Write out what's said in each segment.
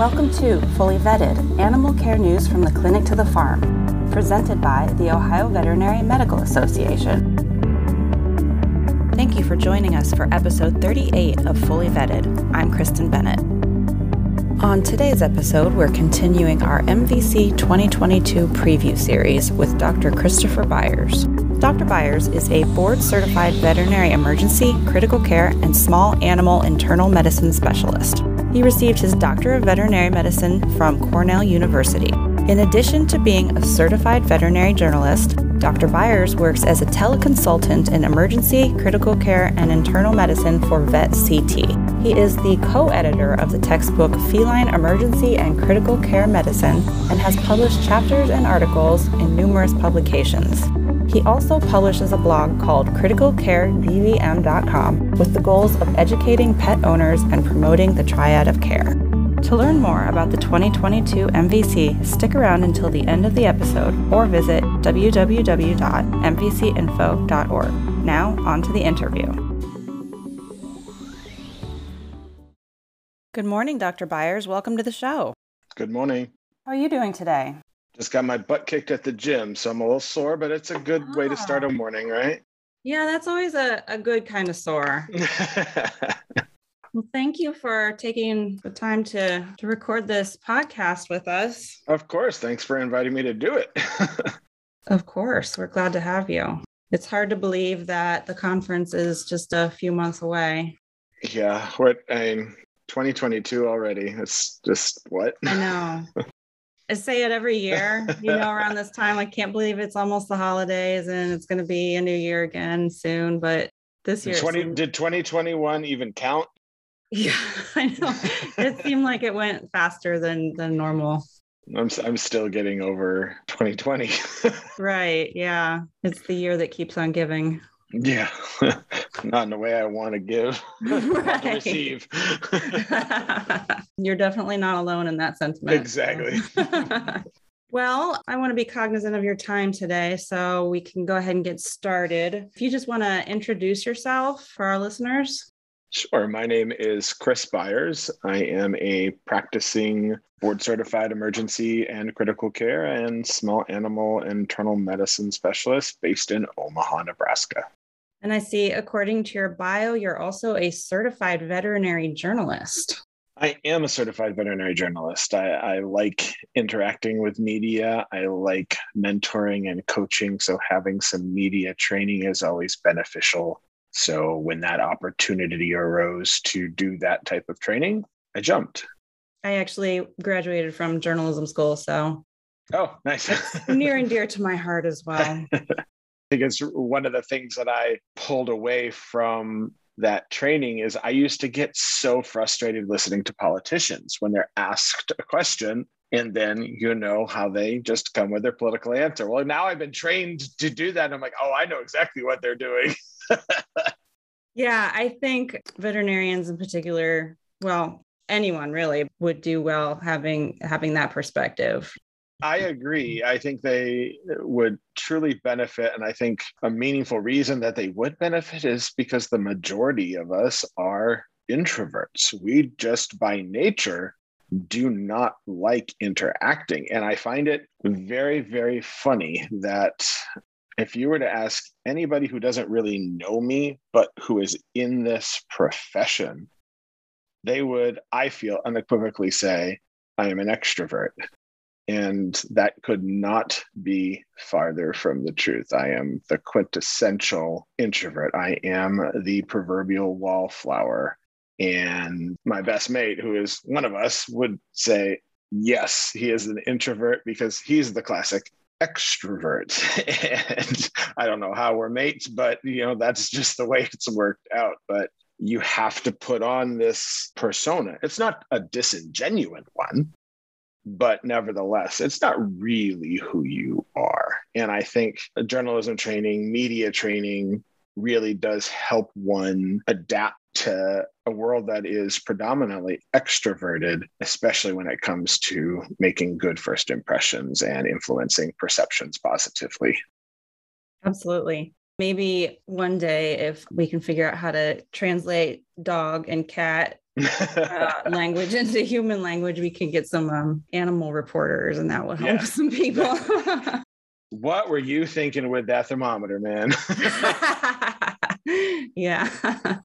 Welcome to Fully Vetted Animal Care News from the Clinic to the Farm, presented by the Ohio Veterinary Medical Association. Thank you for joining us for episode 38 of Fully Vetted. I'm Kristen Bennett. On today's episode, we're continuing our MVC 2022 preview series with Dr. Christopher Byers. Dr. Byers is a board certified veterinary emergency, critical care, and small animal internal medicine specialist. He received his Doctor of Veterinary Medicine from Cornell University. In addition to being a certified veterinary journalist, Dr. Byers works as a teleconsultant in emergency, critical care, and internal medicine for Vet CT. He is the co editor of the textbook Feline Emergency and Critical Care Medicine and has published chapters and articles in numerous publications. He also publishes a blog called criticalcaredvm.com with the goals of educating pet owners and promoting the triad of care. To learn more about the 2022 MVC, stick around until the end of the episode or visit www.mvcinfo.org. Now, on to the interview. Good morning, Dr. Byers. Welcome to the show. Good morning. How are you doing today? Just got my butt kicked at the gym, so I'm a little sore, but it's a good way to start a Ah. morning, right? Yeah, that's always a, a good kind of sore. Well, thank you for taking the time to, to record this podcast with us. of course. Thanks for inviting me to do it. Of course, we're glad to have you. It's hard to believe that the conference is just a few months away. yeah, what I mean, 2022 already. It's just what? I know. I say it every year, you know, around this time. I can't believe it's almost the holidays and it's going to be a new year again soon. But this year, it 20, seemed- did 2021 even count? yeah, I know. It seemed like it went faster than than normal. I'm, I'm still getting over 2020. Right. Yeah. It's the year that keeps on giving. Yeah, not in the way I want to give, want to receive. You're definitely not alone in that sentiment. Exactly. well, I want to be cognizant of your time today, so we can go ahead and get started. If you just want to introduce yourself for our listeners. Sure. My name is Chris Byers. I am a practicing board certified emergency and critical care and small animal internal medicine specialist based in Omaha, Nebraska. And I see, according to your bio, you're also a certified veterinary journalist. I am a certified veterinary journalist. I, I like interacting with media. I like mentoring and coaching. So, having some media training is always beneficial. So, when that opportunity arose to do that type of training, I jumped. I actually graduated from journalism school, so Oh, nice. near and dear to my heart as well. I think it's one of the things that I pulled away from that training is I used to get so frustrated listening to politicians when they're asked a question and then you know how they just come with their political answer. Well, now I've been trained to do that. I'm like, oh, I know exactly what they're doing. Yeah, I think veterinarians in particular, well, anyone really would do well having having that perspective. I agree. I think they would truly benefit. And I think a meaningful reason that they would benefit is because the majority of us are introverts. We just by nature do not like interacting. And I find it very, very funny that if you were to ask anybody who doesn't really know me, but who is in this profession, they would, I feel, unequivocally say, I am an extrovert. And that could not be farther from the truth. I am the quintessential introvert. I am the proverbial wallflower. And my best mate, who is one of us, would say, yes, he is an introvert because he's the classic extrovert. and I don't know how we're mates, but you know, that's just the way it's worked out. But you have to put on this persona. It's not a disingenuous one, but nevertheless, it's not really who you are. And I think journalism training, media training really does help one adapt to a world that is predominantly extroverted, especially when it comes to making good first impressions and influencing perceptions positively. Absolutely. Maybe one day, if we can figure out how to translate dog and cat uh, language into human language, we can get some um, animal reporters, and that will help yeah. some people. what were you thinking with that thermometer, man? yeah.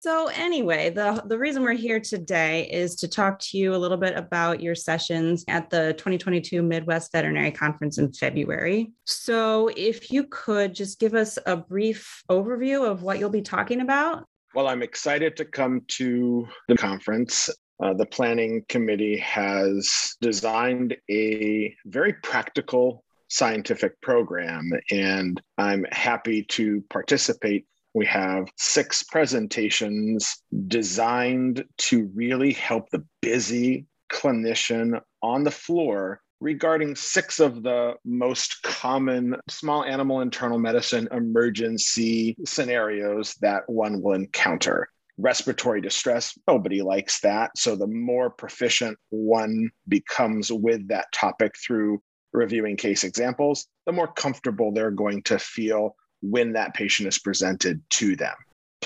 So anyway, the the reason we're here today is to talk to you a little bit about your sessions at the 2022 Midwest Veterinary Conference in February. So if you could just give us a brief overview of what you'll be talking about. Well, I'm excited to come to the conference. Uh, the planning committee has designed a very practical scientific program, and I'm happy to participate we have six presentations designed to really help the busy clinician on the floor regarding six of the most common small animal internal medicine emergency scenarios that one will encounter. Respiratory distress, nobody likes that. So, the more proficient one becomes with that topic through reviewing case examples, the more comfortable they're going to feel when that patient is presented to them.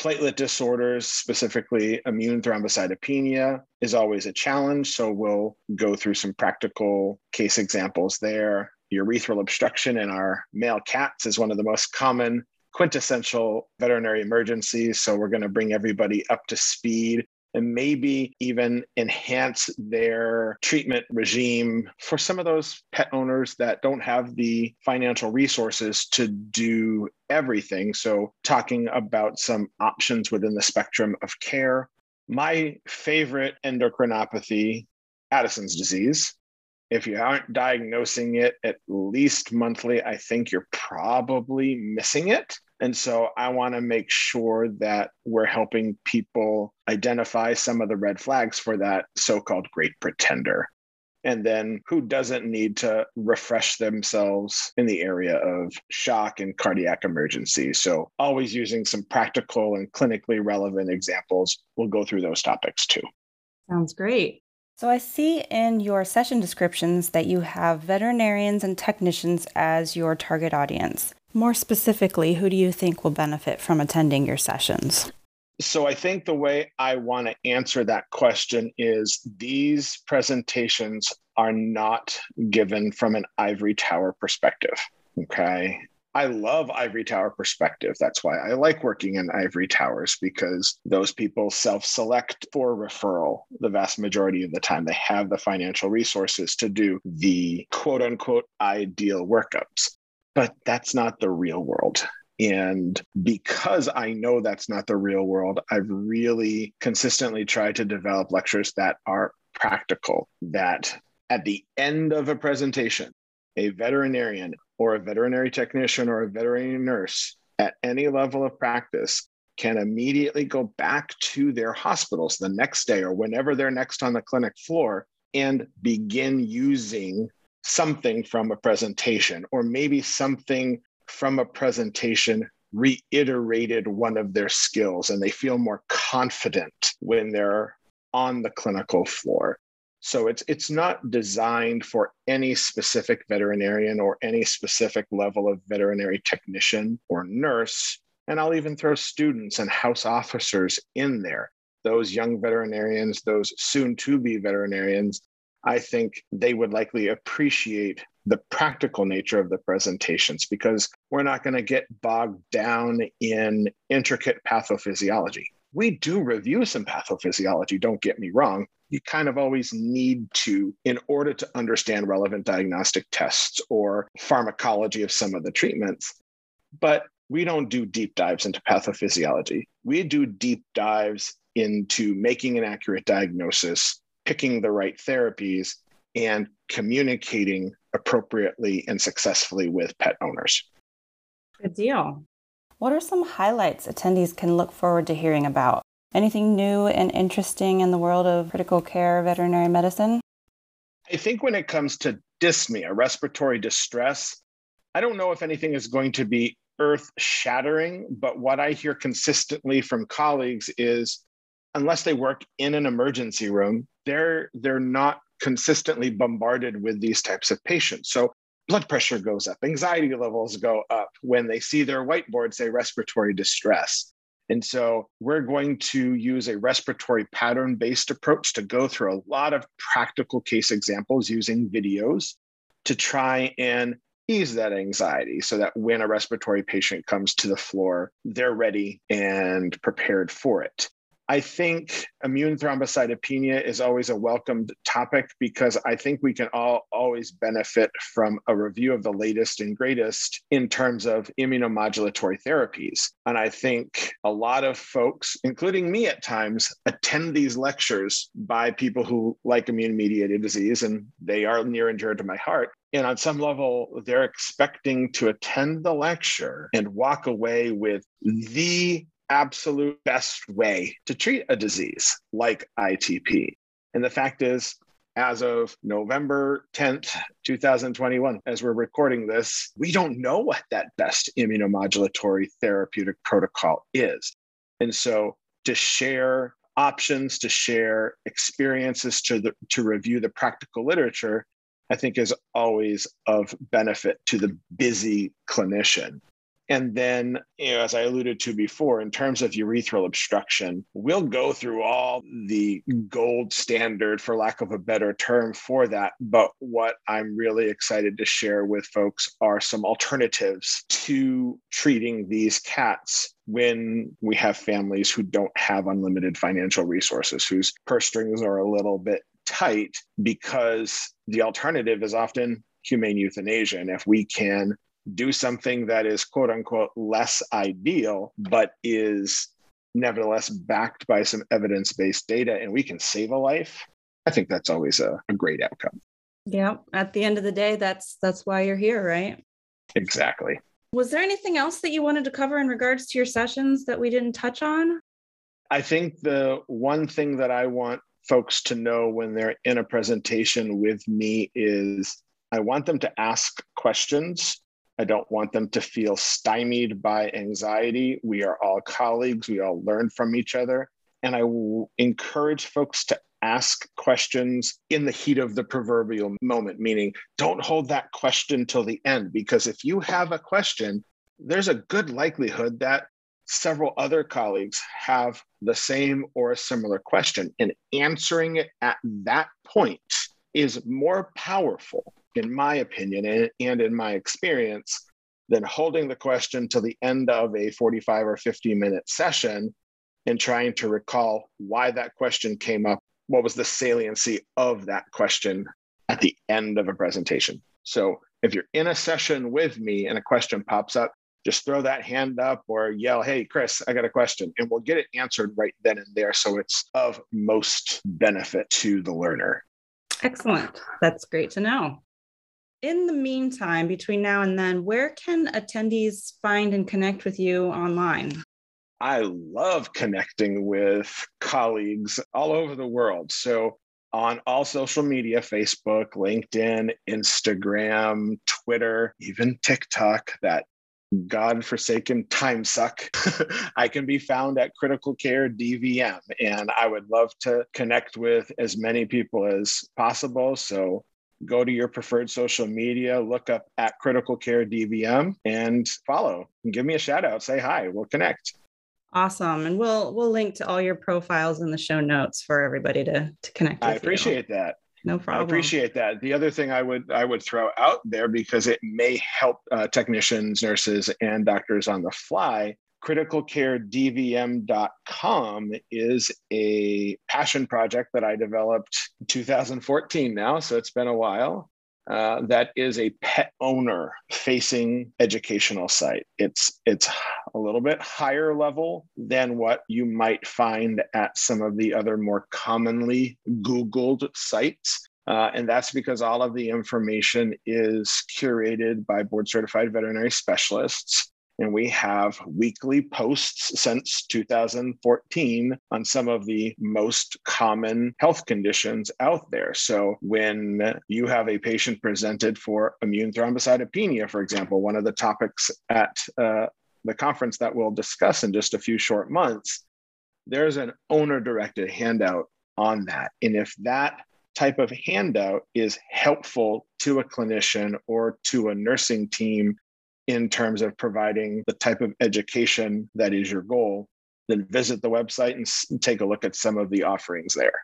Platelet disorders, specifically immune thrombocytopenia, is always a challenge. So we'll go through some practical case examples there. Urethral obstruction in our male cats is one of the most common quintessential veterinary emergencies. So we're going to bring everybody up to speed and maybe even enhance their treatment regime for some of those pet owners that don't have the financial resources to do everything. So, talking about some options within the spectrum of care. My favorite endocrinopathy, Addison's disease. If you aren't diagnosing it at least monthly, I think you're probably missing it. And so I want to make sure that we're helping people identify some of the red flags for that so called great pretender. And then who doesn't need to refresh themselves in the area of shock and cardiac emergencies? So, always using some practical and clinically relevant examples. We'll go through those topics too. Sounds great. So, I see in your session descriptions that you have veterinarians and technicians as your target audience. More specifically, who do you think will benefit from attending your sessions? So, I think the way I want to answer that question is these presentations are not given from an ivory tower perspective. Okay. I love ivory tower perspective. That's why I like working in ivory towers because those people self select for referral the vast majority of the time. They have the financial resources to do the quote unquote ideal workups but that's not the real world. And because I know that's not the real world, I've really consistently tried to develop lectures that are practical, that at the end of a presentation, a veterinarian or a veterinary technician or a veterinary nurse at any level of practice can immediately go back to their hospitals the next day or whenever they're next on the clinic floor and begin using something from a presentation, or maybe something from a presentation reiterated one of their skills and they feel more confident when they're on the clinical floor. So it's it's not designed for any specific veterinarian or any specific level of veterinary technician or nurse. And I'll even throw students and house officers in there. Those young veterinarians, those soon to be veterinarians I think they would likely appreciate the practical nature of the presentations because we're not going to get bogged down in intricate pathophysiology. We do review some pathophysiology, don't get me wrong. You kind of always need to in order to understand relevant diagnostic tests or pharmacology of some of the treatments. But we don't do deep dives into pathophysiology. We do deep dives into making an accurate diagnosis picking the right therapies and communicating appropriately and successfully with pet owners. Good deal. What are some highlights attendees can look forward to hearing about? Anything new and interesting in the world of critical care veterinary medicine? I think when it comes to dyspnea, respiratory distress, I don't know if anything is going to be earth shattering, but what I hear consistently from colleagues is unless they work in an emergency room, they're they're not consistently bombarded with these types of patients. So blood pressure goes up, anxiety levels go up when they see their whiteboard say respiratory distress. And so we're going to use a respiratory pattern based approach to go through a lot of practical case examples using videos to try and ease that anxiety so that when a respiratory patient comes to the floor, they're ready and prepared for it. I think immune thrombocytopenia is always a welcomed topic because I think we can all always benefit from a review of the latest and greatest in terms of immunomodulatory therapies. And I think a lot of folks, including me at times, attend these lectures by people who like immune mediated disease, and they are near and dear to my heart. And on some level, they're expecting to attend the lecture and walk away with the absolute best way to treat a disease like ITP. And the fact is, as of November 10th, 2021, as we're recording this, we don't know what that best immunomodulatory therapeutic protocol is. And so to share options, to share experiences, to, the, to review the practical literature, I think is always of benefit to the busy clinician. And then, you know, as I alluded to before, in terms of urethral obstruction, we'll go through all the gold standard, for lack of a better term, for that. But what I'm really excited to share with folks are some alternatives to treating these cats when we have families who don't have unlimited financial resources, whose purse strings are a little bit tight, because the alternative is often humane euthanasia. And if we can do something that is quote unquote less ideal, but is nevertheless backed by some evidence based data and we can save a life, I think that's always a, a great outcome. Yeah. At the end of the day, that's that's why you're here, right? Exactly. Was there anything else that you wanted to cover in regards to your sessions that we didn't touch on? I think the one thing that I want folks to know when they're in a presentation with me is I want them to ask questions I don't want them to feel stymied by anxiety. We are all colleagues, we all learn from each other. And I encourage folks to ask questions in the heat of the proverbial moment, meaning don't hold that question till the end, because if you have a question, there's a good likelihood that several other colleagues have the same or a similar question. And answering it at that point is more powerful in my opinion and, in my experience, than holding the question to the end of a 45 or 50 minute session and trying to recall why that question came up, what was the saliency of that question at the end of a presentation. So if you're in a session with me and a question pops up, just throw that hand up or yell, Hey, Chris, I got a question. And we'll get it answered right then and there. So it's of most benefit to the learner. Excellent. That's great to know in the meantime, between now and then, where can attendees find and connect with you online? I love connecting with colleagues all over the world. So, on all social media Facebook, LinkedIn, Instagram, Twitter, even TikTok, that God-forsaken time suck. I can be found at Critical Care DVM, and I would love to connect with as many people as possible. So go to your preferred social media, look up at Critical Care DVM and follow and give me a shout out. Say hi, we'll connect. Awesome. And we'll we'll link to all your profiles in the show notes for everybody to, to connect I appreciate you. that. No problem. I appreciate that. The other thing I would I would throw out there because it may help uh, technicians, nurses, and doctors on the fly criticalcaredvm.com is a passion project that I developed 2014 now, so it's been a while. Uh, that is a pet owner facing educational site. It's it's a little bit higher level than what you might find at some of the other more commonly Googled sites. Uh, and that's because all of the information is curated by board certified veterinary specialists and we have weekly posts since 2014 on some of the most common health conditions out there. So, when you have a patient presented for immune thrombocytopenia, for example, one of the topics at uh, the conference that we'll discuss in just a few short months, there's an owner directed handout on that. And if that type of handout is helpful to a clinician or to a nursing team in terms of providing the type of education that is your goal, then visit the website and take a look at some of the offerings there.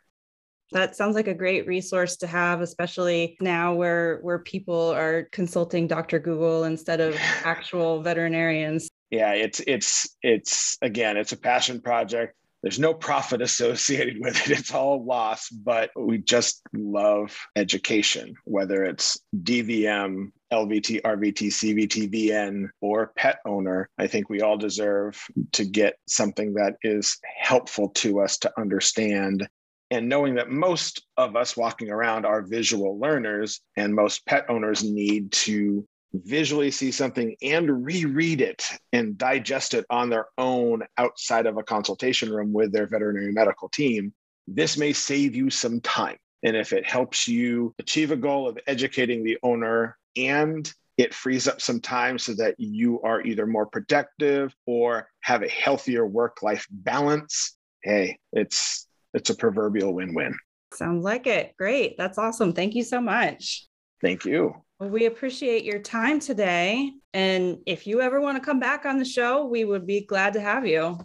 That sounds like a great resource to have especially now where where people are consulting dr google instead of actual veterinarians. Yeah it's it's it's again it's a passion project. There's no profit associated with it. It's all loss but we just love education whether it's dvm lvt rvt cvt vn or pet owner i think we all deserve to get something that is helpful to us to understand and knowing that most of us walking around are visual learners and most pet owners need to visually see something and reread it and digest it on their own outside of a consultation room with their veterinary medical team, this may save you some time. And if it helps you achieve a goal of educating the owner and it frees up some time so that you are either more productive or have a healthier work life balance, hey, it's it's a proverbial win-win. Sounds like it. Great. That's awesome. Thank you so much. Thank you. Well, we appreciate your time today. And if you ever want to come back on the show, we would be glad to have you.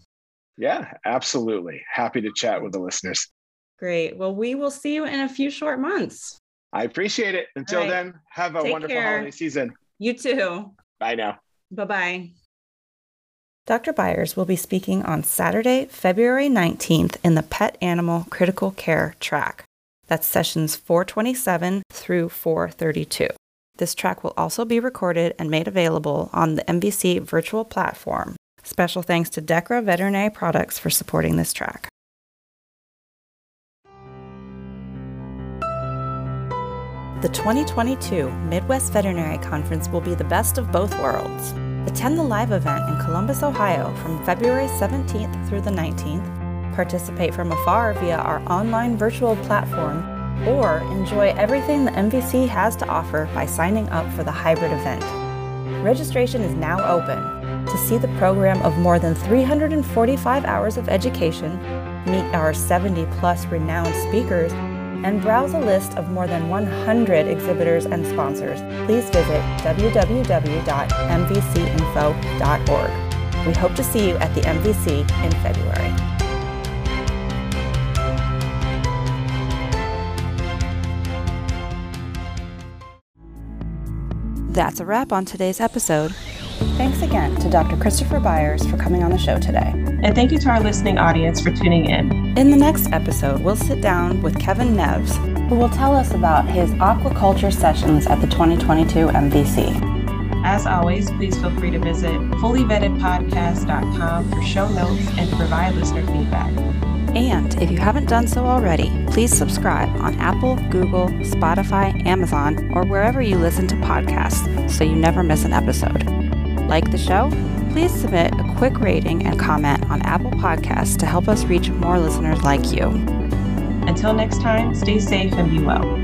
Yeah, absolutely. Happy to chat with the listeners. Great. Well, we will see you in a few short months. I appreciate it. Until right. then, have a Take wonderful care. holiday season. You too. Bye now. Bye bye. Dr. Byers will be speaking on Saturday, February 19th in the Pet Animal Critical Care track. That's sessions 427 through 432. This track will also be recorded and made available on the MVC virtual platform. Special thanks to Dechra Veterinary Products for supporting this track. The 2022 Midwest Veterinary Conference will be the best of both worlds. Attend the live event in Columbus, Ohio from February 17th through the 19th. Participate from afar via our online virtual platform or enjoy everything the MVC has to offer by signing up for the hybrid event. Registration is now open. To see the program of more than 345 hours of education, meet our 70 plus renowned speakers, and browse a list of more than 100 exhibitors and sponsors, please visit www.mvcinfo.org. We hope to see you at the MVC in February. That's a wrap on today's episode. Thanks again to Dr. Christopher Byers for coming on the show today. And thank you to our listening audience for tuning in. In the next episode, we'll sit down with Kevin Neves, who will tell us about his aquaculture sessions at the 2022 MVC. As always, please feel free to visit fullyvettedpodcast.com for show notes and to provide listener feedback. And if you haven't done so already, please subscribe on Apple, Google, Spotify, Amazon, or wherever you listen to podcasts so you never miss an episode. Like the show? Please submit a quick rating and comment on Apple Podcasts to help us reach more listeners like you. Until next time, stay safe and be well.